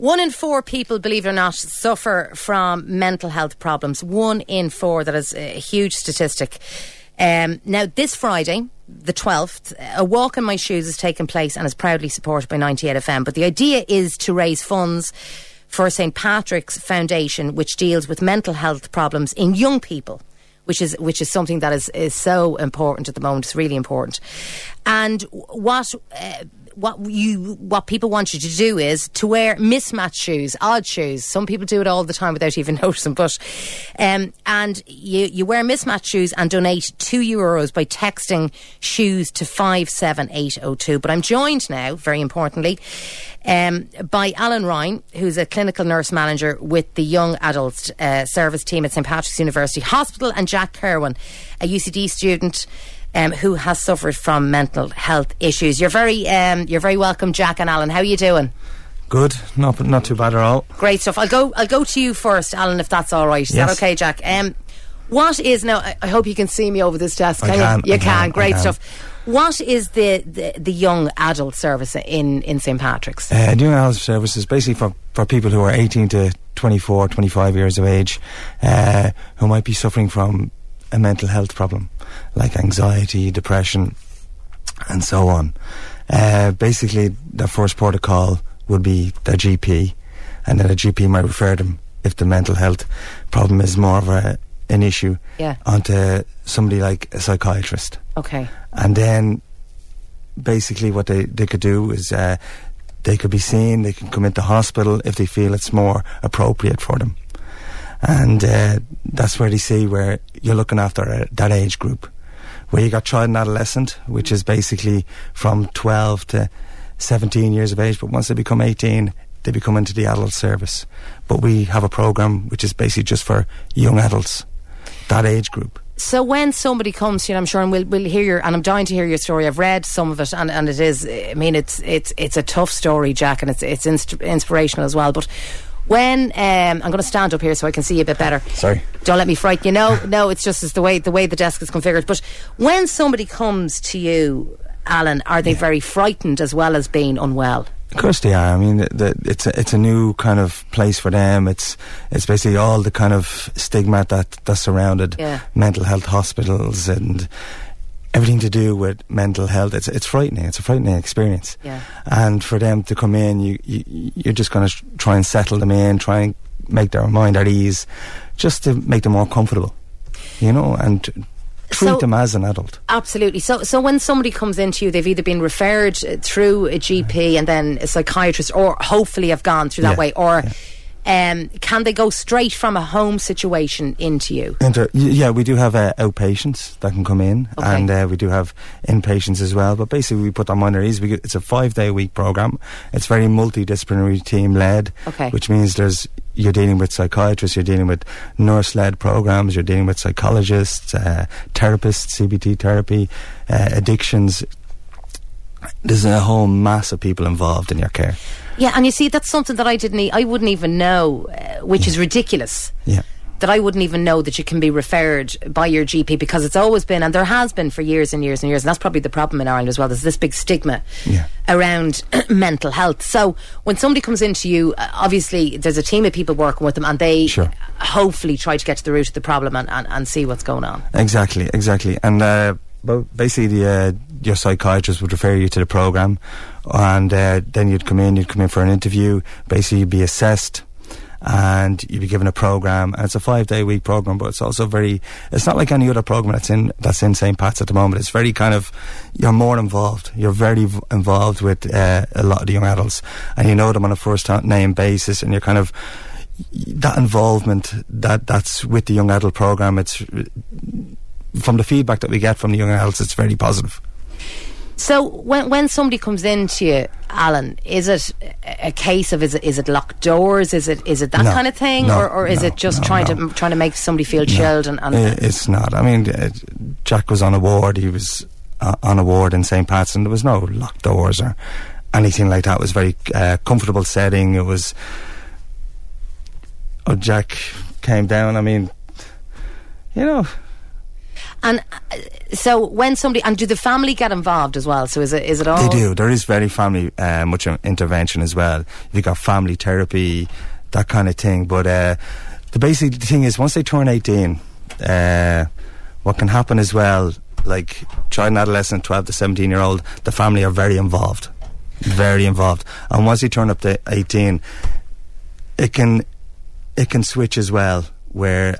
One in four people, believe it or not, suffer from mental health problems. One in four. That is a huge statistic. Um, now, this Friday, the 12th, a walk in my shoes has taken place and is proudly supported by 98 FM. But the idea is to raise funds for St. Patrick's Foundation, which deals with mental health problems in young people. Which is which is something that is, is so important at the moment. It's really important, and what uh, what you what people want you to do is to wear mismatched shoes, odd shoes. Some people do it all the time without even noticing. But um, and you you wear mismatched shoes and donate two euros by texting shoes to five seven eight zero two. But I'm joined now, very importantly, um, by Alan Ryan, who's a clinical nurse manager with the young adults uh, service team at St Patrick's University Hospital, and Jack Kirwan, a UCD student um, who has suffered from mental health issues. You're very, um, you're very welcome, Jack and Alan. How are you doing? Good, not not too bad at all. Great stuff. I'll go. I'll go to you first, Alan, if that's all right. Is yes. that okay, Jack? Um, what is now? I, I, hope you can see me over this desk. I can, can you? You can. can, Great can. stuff. What is the, the, the young adult service in, in St Patrick's? Uh, doing service is basically for, for people who are 18 to 24, 25 years of age, uh, who might be suffering from a mental health problem, like anxiety, depression, and so on. Uh, basically, their first protocol would be their GP, and then a GP might refer them if the mental health problem is more of a, an issue Yeah. onto somebody like a psychiatrist. Okay. and then basically what they, they could do is uh, they could be seen, they can come into hospital if they feel it's more appropriate for them. And uh, that's where they see where you're looking after uh, that age group. Where you got child and adolescent, which is basically from 12 to 17 years of age, but once they become 18, they become into the adult service. But we have a program which is basically just for young adults, that age group. So when somebody comes you, I'm sure, and we'll, we'll hear your, and I'm dying to hear your story. I've read some of it, and, and it is, I mean, it's it's it's a tough story, Jack, and it's it's inst- inspirational as well. But when um, I'm going to stand up here so I can see you a bit better. Sorry. Don't let me frighten you. No, no, it's just as the way the way the desk is configured. But when somebody comes to you, Alan, are they very frightened as well as being unwell? Of course they are. I mean, the, the, it's a, it's a new kind of place for them. It's it's basically all the kind of stigma that that surrounded Yeah. mental health hospitals and everything to do with mental health. It's it's frightening. It's a frightening experience. Yeah. And for them to come in, you, you you're just going to try and settle them in, try and make their mind at ease, just to make them more comfortable. You know, and treat So- them as an adult. Absolutely. So, so when somebody comes into you, they've either been referred through a GP and then a psychiatrist, or hopefully have gone through that Yeah, way, or um, can they go straight from a home situation into you? Inter- yeah, we do have uh, outpatients that can come in, Okay. and uh, we do have inpatients as well. But basically, we put them on their ease. We get, it's a five day a week program. It's very multidisciplinary team led, Okay. which means there's you're dealing with psychiatrists, you're dealing with nurse led programs, you're dealing with psychologists, uh, therapists, CBT therapy, uh, addictions. There's a whole mass of people involved in your care. Yeah, and you see, that's something that I didn't, e- I wouldn't even know, uh, which is ridiculous. Yeah. That I wouldn't even know that you can be referred by your GP because it's always been, and there has been for years and years and years, and that's probably the problem in Ireland as well. There's this big stigma Yeah. around mental health. So when somebody comes into you, uh, obviously there's a team of people working with them, and they Sure. hopefully try to get to the root of the problem and, and, and see what's going on. Exactly, exactly. And uh, well, basically, uh, your psychiatrist would refer you to the program, and uh, then you'd come in. You'd come in for an interview. Basically, you'd be assessed, and you'd be given a program. And it's a five-day week program, but it's also very. It's not like any other program that's in that's in St. Pat's at the moment. It's very kind of. You're more involved. You're very v- involved with uh, a lot of the young adults, and you know them on a first name basis, and you're kind of that involvement that that's with the young adult program. It's from the feedback that we get from the young adults, it's very positive. So when when somebody comes in to you, Alan, is it a case of is it is it locked doors? Is it is it that No. kind of thing, No, or, or is no, it just trying to trying to make somebody feel chilled and, and it's not. I mean, uh, Jack was on a ward. He was uh, on a ward in St. Pat's, and there was no locked doors or anything like that. It was a very uh, comfortable setting. It was. Oh, Jack came down. I mean, you know, And uh, so when somebody and do the family get involved as well? So is it is it all? They do. There is very family uh, much intervention as well. You've got family therapy, that kind of thing. But uh, the basic thing is once they turn eighteen, uh, what can happen as well, like child and adolescent, twelve to seventeen year old, the family are very involved, very involved. And once they turn up to eighteen, it can it can switch as well, where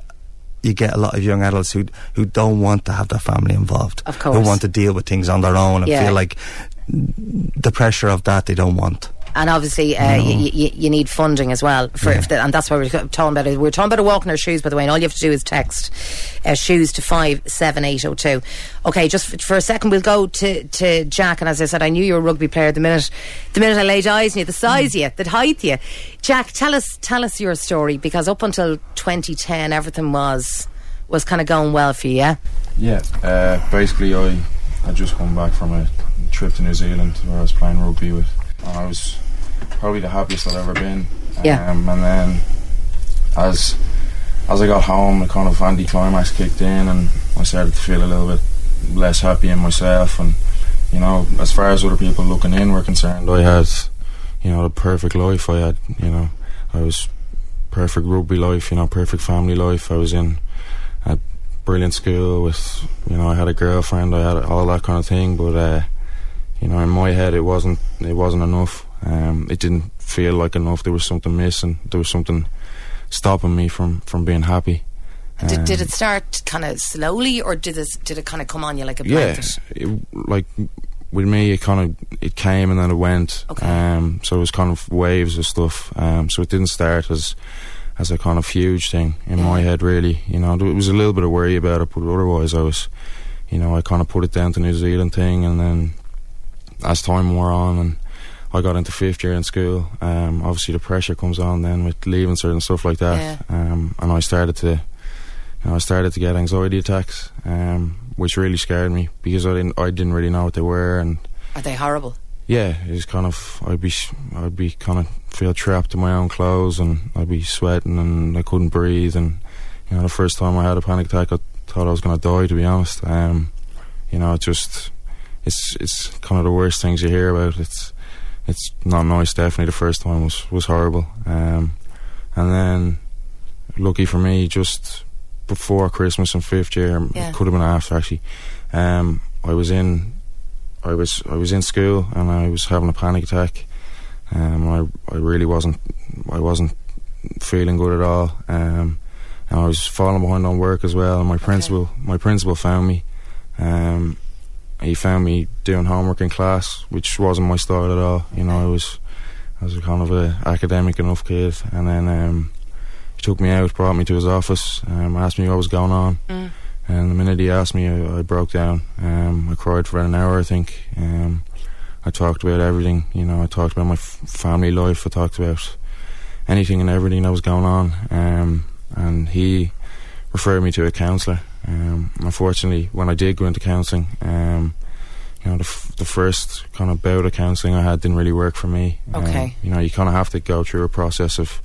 you get a lot of young adults who who don't want to have their family involved. Of course. Who want to deal with things on their own and Yeah. feel like the pressure of that they don't want. And obviously, uh, No. y- y- you need funding as well for, Yeah. if the, and that's why we're talking about it. We're talking about a walk in our shoes, by the way, and all you have to do is text uh, shoes to five seven eight zero two. Okay, just f- for a second, we'll go to, to Jack. And as I said, I knew you were a rugby player the minute the minute I laid eyes on you, the size of you, the height of you. Jack, tell us tell us your story because up until 2010, everything was was kind of going well for you. Yeah. Yeah, uh, basically I had just come back from a trip to New Zealand where I was playing rugby with, I was probably the happiest I'd ever been. Yeah. Um, and then as as I got home, the kind of anti-climax kicked in, and I started to feel a little bit less happy in myself. And you know, as far as other people looking in were concerned, I had you know the perfect life. I had you know I was perfect rugby life. You know, perfect family life. I was in a brilliant school with you know I had a girlfriend. I had all that kind of thing. But uh, you know, in my head, it wasn't it wasn't enough. Um, it didn't feel like enough. There was something missing. There was something stopping me from from being happy. Did, did Um, it start kind of slowly, or did it did it kind of come on you like a yeah, it, like with me, it kind of it came and then it went. Okay. Um, so it was kind of waves of stuff. Um, so it didn't start as as a kind of huge thing in my head. Really, you know, there was a little bit of worry about it, but otherwise, I was, you know, I kind of put it down to New Zealand thing, and then as time wore on and. I got into fifth year in school. Um, obviously, the pressure comes on then with leaving certain stuff like that, Yeah. um, and I started to you know, I started to get anxiety attacks, um, which really scared me because I didn't I didn't really know what they were, and Are they horrible? yeah, it was kind of I'd be I'd be kind of feel trapped in my own clothes, and I'd be sweating, and I couldn't breathe, and you know the first time I had a panic attack, I thought I was going to die. To be honest, um, you know, it just it's it's kind of the worst things you hear about. It's it's not nice. Definitely, the first time was was horrible, um, and then lucky for me, just before Christmas in fifth year, Yeah. it could have been after actually. Um, I was in, I was I was in school and I was having a panic attack. Um, I I really wasn't I wasn't feeling good at all. Um, and I was falling behind on work as well. And my principal my principal found me. Um, he found me doing homework in class, which wasn't my style at all. You know, I was I was a kind of a academic enough kid, and then um, he took me out, brought me to his office, um, asked me what was going on. Mm. And the minute he asked me, I, I broke down. Um, I cried for an hour, I think. Um, I talked about everything. You know, I talked about my f- family life. I talked about anything and everything that was going on. Um, and he referred me to a counsellor. Um, unfortunately, when I did go into counselling, um, you know, the, f- the first kind of bout of counselling I had didn't really work for me. Um, Okay. you know, you kind of have to go through a process of,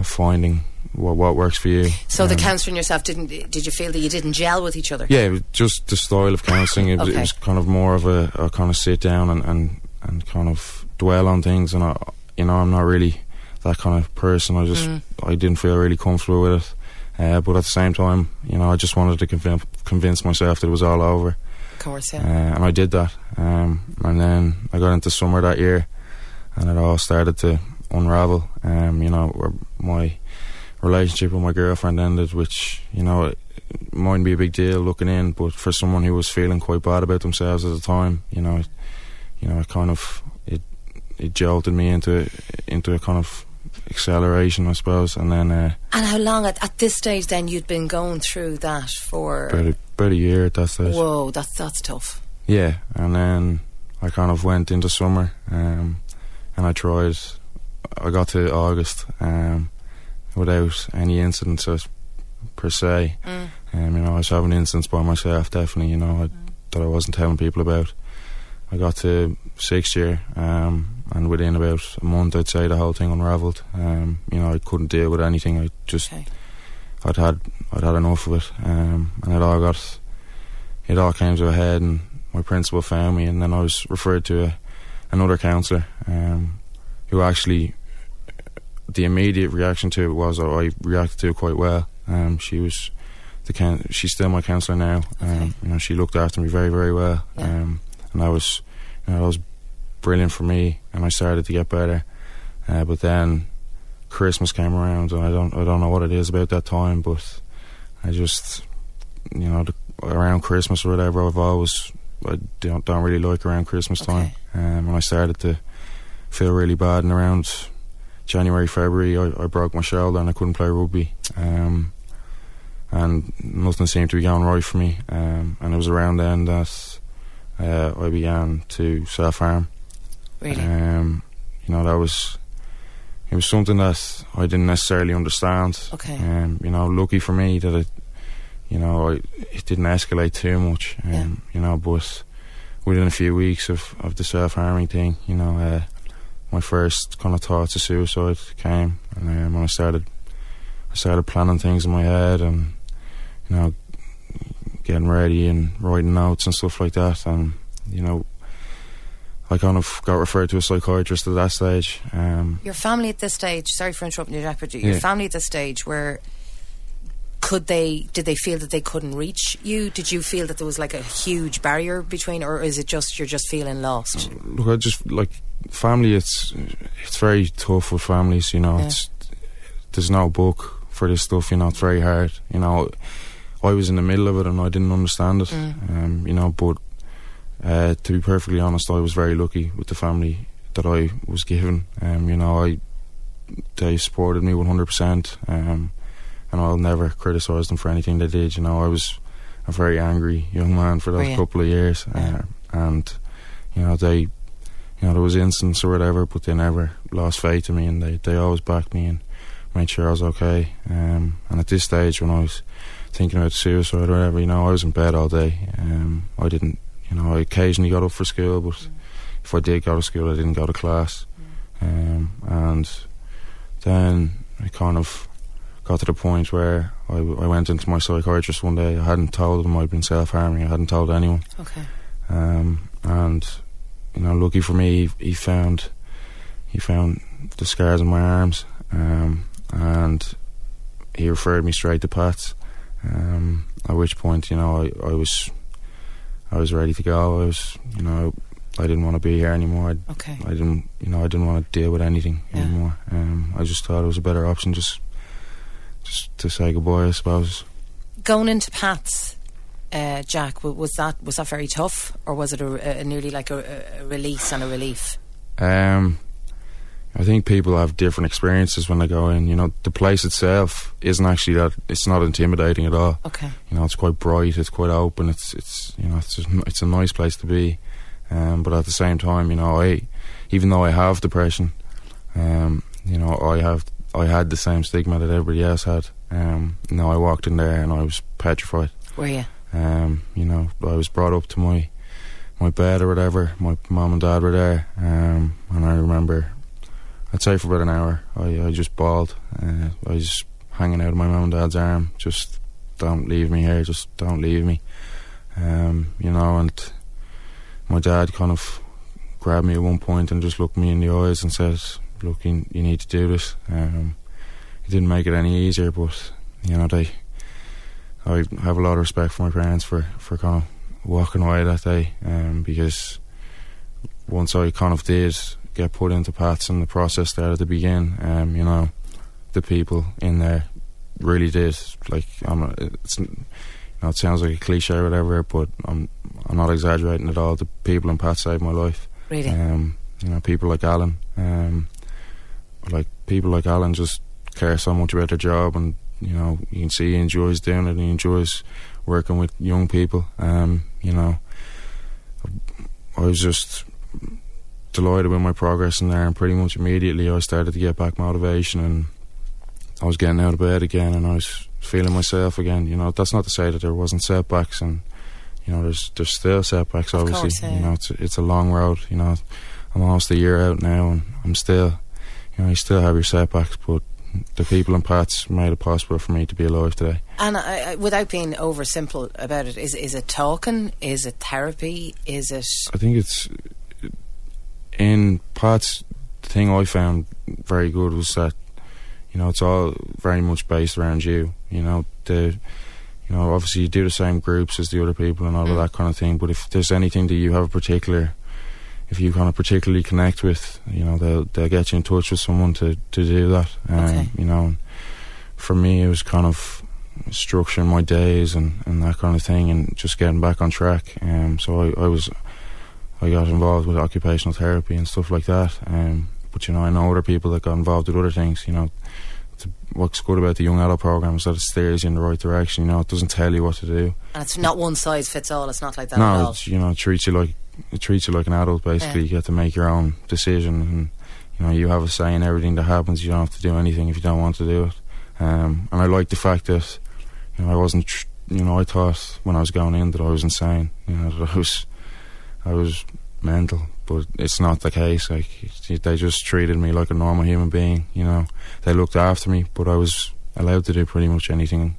of finding what what works for you. So the Um, counsellor and yourself didn't? Did you feel that you didn't gel with each other? yeah, it was just the style of counselling. It, was- Okay. it was kind of more of a, a kind of sit down and, and, and kind of dwell on things. And I, you know, I'm not really that kind of person. I just Mm. I didn't feel really comfortable with it. Uh, but at the same time, you know, I just wanted to convince convince myself that it was all over, Of course, uh, yeah. and I did that. Um, and then I got into summer that year, and it all started to unravel. Um, you know, where my relationship with my girlfriend ended, which you know it mightn't be a big deal looking in, but for someone who was feeling quite bad about themselves at the time, you know, it, you know, it kind of it it jolted me into into a kind of acceleration, I suppose, and then uh, And how long at, at this stage then you'd been going through that for? about a, about a year at that stage. Whoa, that's that's tough. Yeah, and then I kind of went into summer, um, and I tried. I got to August um, without any incidents per se. Mm. Um, you know, I was having incidents by myself, definitely. You know, I, that I wasn't telling people about. I got to sixth year, um, and within about a month, I'd say the whole thing unravelled. Um, you know, I couldn't deal with anything. I just, Okay. I'd had, I'd had enough of it, um, and it all got, it all came to a head, and my principal found me, and then I was referred to a, another counsellor, um, who actually the immediate reaction to it was I reacted to it quite well. Um, she was the can- she's still my counsellor now. Um, Okay. you know, she looked after me very very well, Yeah. um, and I was you know, that was brilliant for me, and I started to get better. Uh, but then Christmas came around, and I don't I don't know what it is about that time, but I just you know the, around Christmas or whatever I've always I don't don't really like around Christmas time, um, and I started to feel really bad, and around January February I, I broke my shoulder and I couldn't play rugby. Um, and nothing seemed to be going right for me. Um, and it was around then that uh, I began to self harm. Really? Um, you know, that was it was something that I didn't necessarily understand. Okay. Um, you know, lucky for me that it, you know, I, it didn't escalate too much. Um, Yeah. You know, but within a few weeks of, of the self harming thing, you know, uh, my first kind of thoughts of suicide came, and um, when I started, I started planning things in my head, and you know, getting ready and writing notes and stuff like that, and you know. I kind of got referred to a psychiatrist at that stage. Um, Your family at this stage, sorry for interrupting you, Jack, but your Yeah. family at this stage where could they did they feel that they couldn't reach you? Did you feel that there was like a huge barrier between or is it just you're just feeling lost? look, I just like family. It's it's very tough with families. You know, Yeah. it's there's no book for this stuff. You know, it's very hard. You know, I was in the middle of it and I didn't understand it. Mm. Um, you know, but uh, to be perfectly honest, I was very lucky with the family that I was given. Um, you know, I they supported me one hundred percent. Um, and I'll never criticise them for anything they did. You know, I was a very angry young man for those couple of years, uh, and you know they, you know, there was incidents or whatever, but they never lost faith in me, and they they always backed me and made sure I was okay. Um, and at this stage, when I was thinking about suicide or whatever, you know, I was in bed all day. Um, I didn't, you know, I occasionally got up for school, but if I did go to school, I didn't go to class. Um, and then I kind of got to the point where I, I went into my psychiatrist one day. I hadn't told him I'd been self harming. I hadn't told anyone. Okay. Um, and you know, lucky for me, he, he found he found the scars on my arms, um, and he referred me straight to Pat's. Um, at which point, you know, I, I was I was ready to go. I was, you know, I didn't want to be here anymore. I, Okay. I didn't, you know, I didn't want to deal with anything Yeah. anymore. Um, I just thought it was a better option, just just to say goodbye, I suppose. Going into Pat's uh, Jack, was that was that very tough, or was it a, a nearly like a, a release and a relief? Um, I think people have different experiences when they go in. You know, the place itself isn't actually that. It's not intimidating at all. Okay, You know, it's quite bright. It's quite open. It's it's you know, it's just, it's a nice place to be. Um, but at the same time, you know, I even though I have depression, um, you know, I have I had the same stigma that everybody else had. Um, you know, I walked in there and I was petrified. were you? Um, you know, I was brought up to my my bed or whatever. My mum and dad were there, um, and I remember, I'd say for about an hour, I, I just bawled. Uh, I was hanging out of my mum and dad's arm. Just don't leave me here. Just don't leave me. Um, you know, and my dad kind of grabbed me at one point and just looked me in the eyes and said, "Look, you, you need to do this." Um, it didn't make it any easier, but you know they. I have a lot of respect for my parents for, for kind of walking away that day um, because once I kind of did get put into Pats and the process there at the beginning, um, you know, the people in there really did. Like, I'm it's, you know, it sounds like a cliche or whatever, but I'm I'm not exaggerating at all. The people in Pats saved my life. Really? Um, you know, people like Alan, um, like people like Alan just care so much about their job, and you know, you can see he enjoys doing it, and he enjoys working with young people. Um, you know, I was just delighted with my progress in there, and pretty much immediately I started to get back motivation, and I was getting out of bed again, and I was feeling myself again. You know, that's not to say that there wasn't setbacks, and you know, there's there's still setbacks. Obviously, course, yeah. you know, it's it's a long road. You know, I'm almost a year out now, and I'm still, you know, you still have your setbacks, but the people in Pats made it possible for me to be alive today. And I, I, without being over simple about it, is is it talking? Is it therapy? Is it? I think it's in parts, The thing I found very good was that you know it's all very much based around you. You know the you know, obviously you do the same groups as the other people and all Mm. of that kind of thing. But if there's anything that you have a particular, if you kind of particularly connect with, you know, they'll they'll get you in touch with someone to to do that. Um, Okay. You know, for me it was kind of structuring my days and and that kind of thing, and just getting back on track. Um, so I, I was, I got involved with occupational therapy and stuff like that. Um, but you know, I know other people that got involved with other things. You know, what's good about the young adult program is that it steers you in the right direction. You know, it doesn't tell you what to do. And it's not one size fits all. It's not like that at no, you know, it treats you like it treats you like an adult. Basically, Yeah. you get to make your own decision, and you know, you have a say in everything that happens. You don't have to do anything if you don't want to do it. Um, and I like the fact that you know I wasn't. Tr- you know, I thought when I was going in that I was insane. You know, that I was, I was mental. But it's not the case. Like they just treated me like a normal human being. You know, they looked after me, but I was allowed to do pretty much anything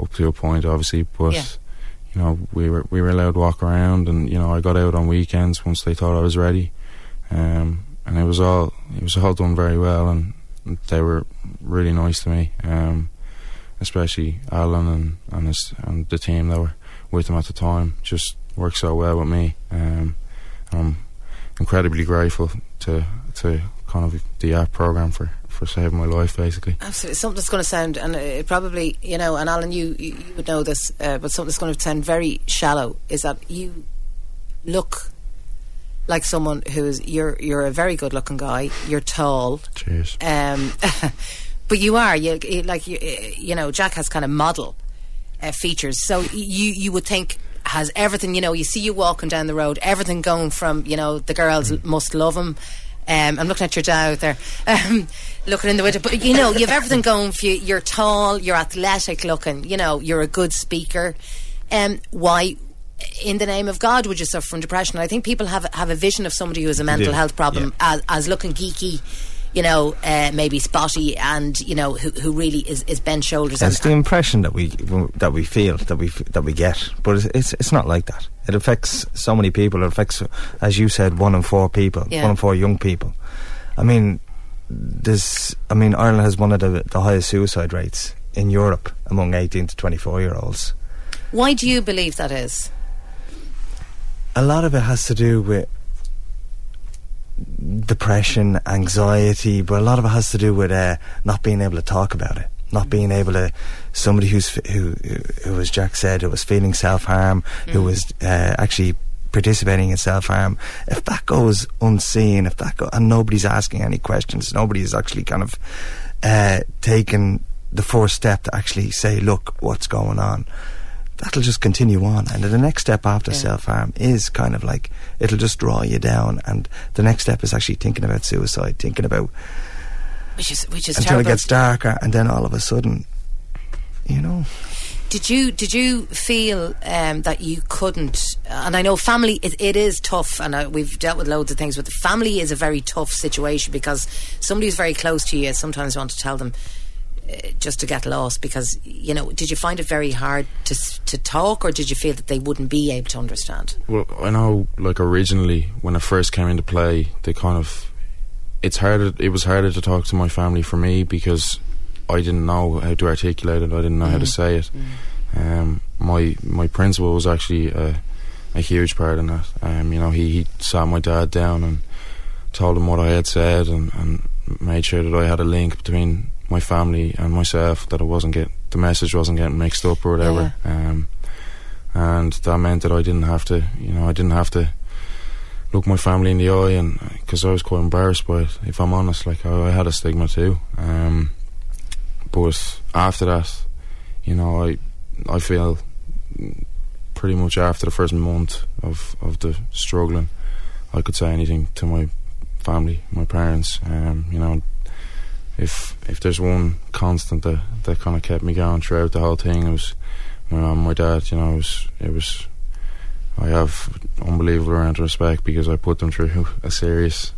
up to a point, obviously. But Yeah. you know, we were we were allowed to walk around, and you know, I got out on weekends once they thought I was ready, um, and it was all it was all done very well, and they were really nice to me, um, especially Alan and and his and the team that were with him at the time. Just worked so well with me. Um, I'm incredibly grateful to to kind of the app program for for saving my life, basically. Absolutely, something that's going to sound, and it probably, you know, and Alan, you you you would know this, uh, but something that's going to sound very shallow is that you look like someone who is you're you're a very good looking guy. You're tall, Cheers. um, but you are you, you like you, you know Jack has kind of model uh, features, so you you would think has everything. You know, you see you walking down the road, everything going from you know the girls must love him. Um, I'm looking at your dad out there, um, looking in the window. But you know, you have everything going for you. You're tall, you're athletic looking. You know, you're a good speaker. Um, why, in the name of God, would you suffer from depression? I think people have have a vision of somebody who has a mental do, health problem as, as looking geeky. You know, uh, maybe spotty, and you know who, who really is, is bent shoulders. That's the impression that we that we feel that we that we get, but it's, it's it's not like that. It affects so many people. It affects, as you said, one in four people, Yeah. one in four young people. I mean, this. I mean, Ireland has one of the, the highest suicide rates in Europe among eighteen to twenty four year olds. Why do you believe that is? A lot of it has to do with depression, anxiety, but a lot of it has to do with uh, not being able to talk about it, not being able to. Somebody who's who, who, who as Jack said, who was feeling self harm, who was uh, actually participating in self harm. If that goes unseen, if that go, and nobody's asking any questions, nobody nobody's actually kind of uh, taken the first step to actually say, "Look, what's going on." That'll just continue on. And the next step after Yeah. self harm is kind of like it'll just draw you down. And the next step is actually thinking about suicide, thinking about Which is which is until terrible. it gets darker, and then all of a sudden, you know, Did you did you feel um, that you couldn't? And I know family it, it is tough, and uh, we've dealt with loads of things. But the family is a very tough situation because somebody who's very close to you sometimes want to tell them just to get lost. Because you know, did you find it very hard to to talk, or did you feel that they wouldn't be able to understand? Well, I know, like originally when i first came into play, they kind of it's harder. It was harder to talk to my family for me because I didn't know how to articulate it. I didn't know how to say it. Um, my my principal was actually a, a huge part in that. Um, you know, he, he sat my dad down and told him what I had said and, and made sure that I had a link between my family and myself that it wasn't get the message wasn't getting mixed up or whatever. Um, and that meant that I didn't have to, you know, I didn't have to look my family in the eye, and because I was quite embarrassed by it, if I'm honest, like I, I had a stigma too. Um, but after that, you know, I I feel pretty much after the first month of of the struggling, I could say anything to my family, my parents. Um, you know, if if there's one constant that that kind of kept me going throughout the whole thing, it was my mum, my dad. You know, it was it was. I have unbelievable amount of respect because I put them through a serious,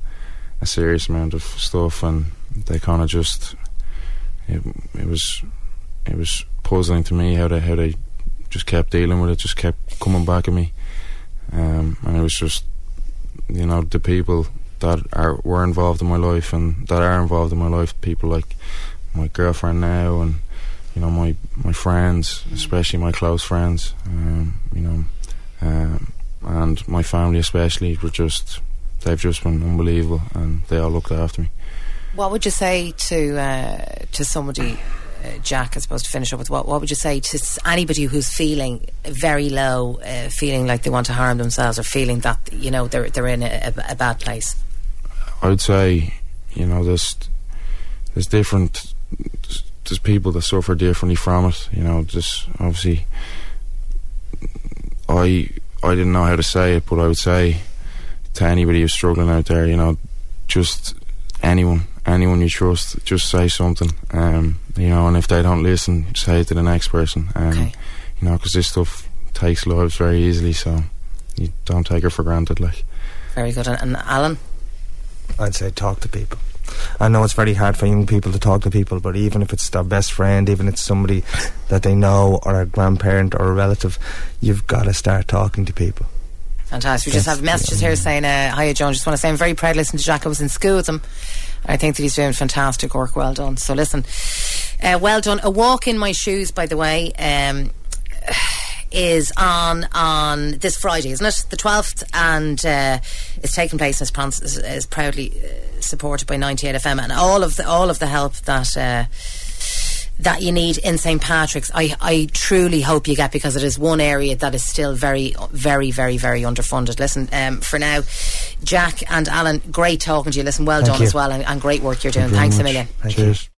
a serious amount of stuff, and they kind of just it, it was it was puzzling to me how they how they just kept dealing with it, just kept coming back at me, um, and it was just you know the people that are were involved in my life and that are involved in my life, people like my girlfriend now and you know my my friends, especially my close friends, um, you know, um, and my family especially were just they've just been unbelievable and they all looked after me. What would you say to uh, to somebody, uh, Jack? I suppose to finish up with what what would you say to anybody who's feeling very low, uh, feeling like they want to harm themselves, or feeling that you know they're they're in a, a, a bad place? I would say, you know, there's there's different there's people that suffer differently from it. You know, just obviously, I I didn't know how to say it, but I would say to anybody who's struggling out there, you know, just anyone, anyone you trust, just say something. Um, you know, and if they don't listen, say it to the next person. Um, Okay. You know, because this stuff takes lives very easily, so you don't take it for granted. Like. Very good. And, and Alan, I'd say talk to people. I know it's very hard for young people to talk to people, but even if it's their best friend, even if it's somebody that they know or a grandparent or a relative, you've got to start talking to people. fantastic. We just have messages here saying, uh, "Hiya, John. Just want to say I'm very proud to listen to Jack. I was in school with him. I think that he's doing fantastic work. Well done. So listen, uh, well done. A walk in my shoes, by the way." Um, is on on this Friday, isn't it? The twelfth, and uh, it's taking place as is, is, is proudly uh, supported by ninety eight FM and all of the all of the help that. Uh, that you need in St Patrick's, I, I truly hope you get because it is one area that is still very, very, very, very underfunded. Listen, um, for now, Jack and Alan, great talking to you. Listen, well Thank done you. as well, and, and great work you're doing. Thank you Thanks a million. Thank you. Cheers.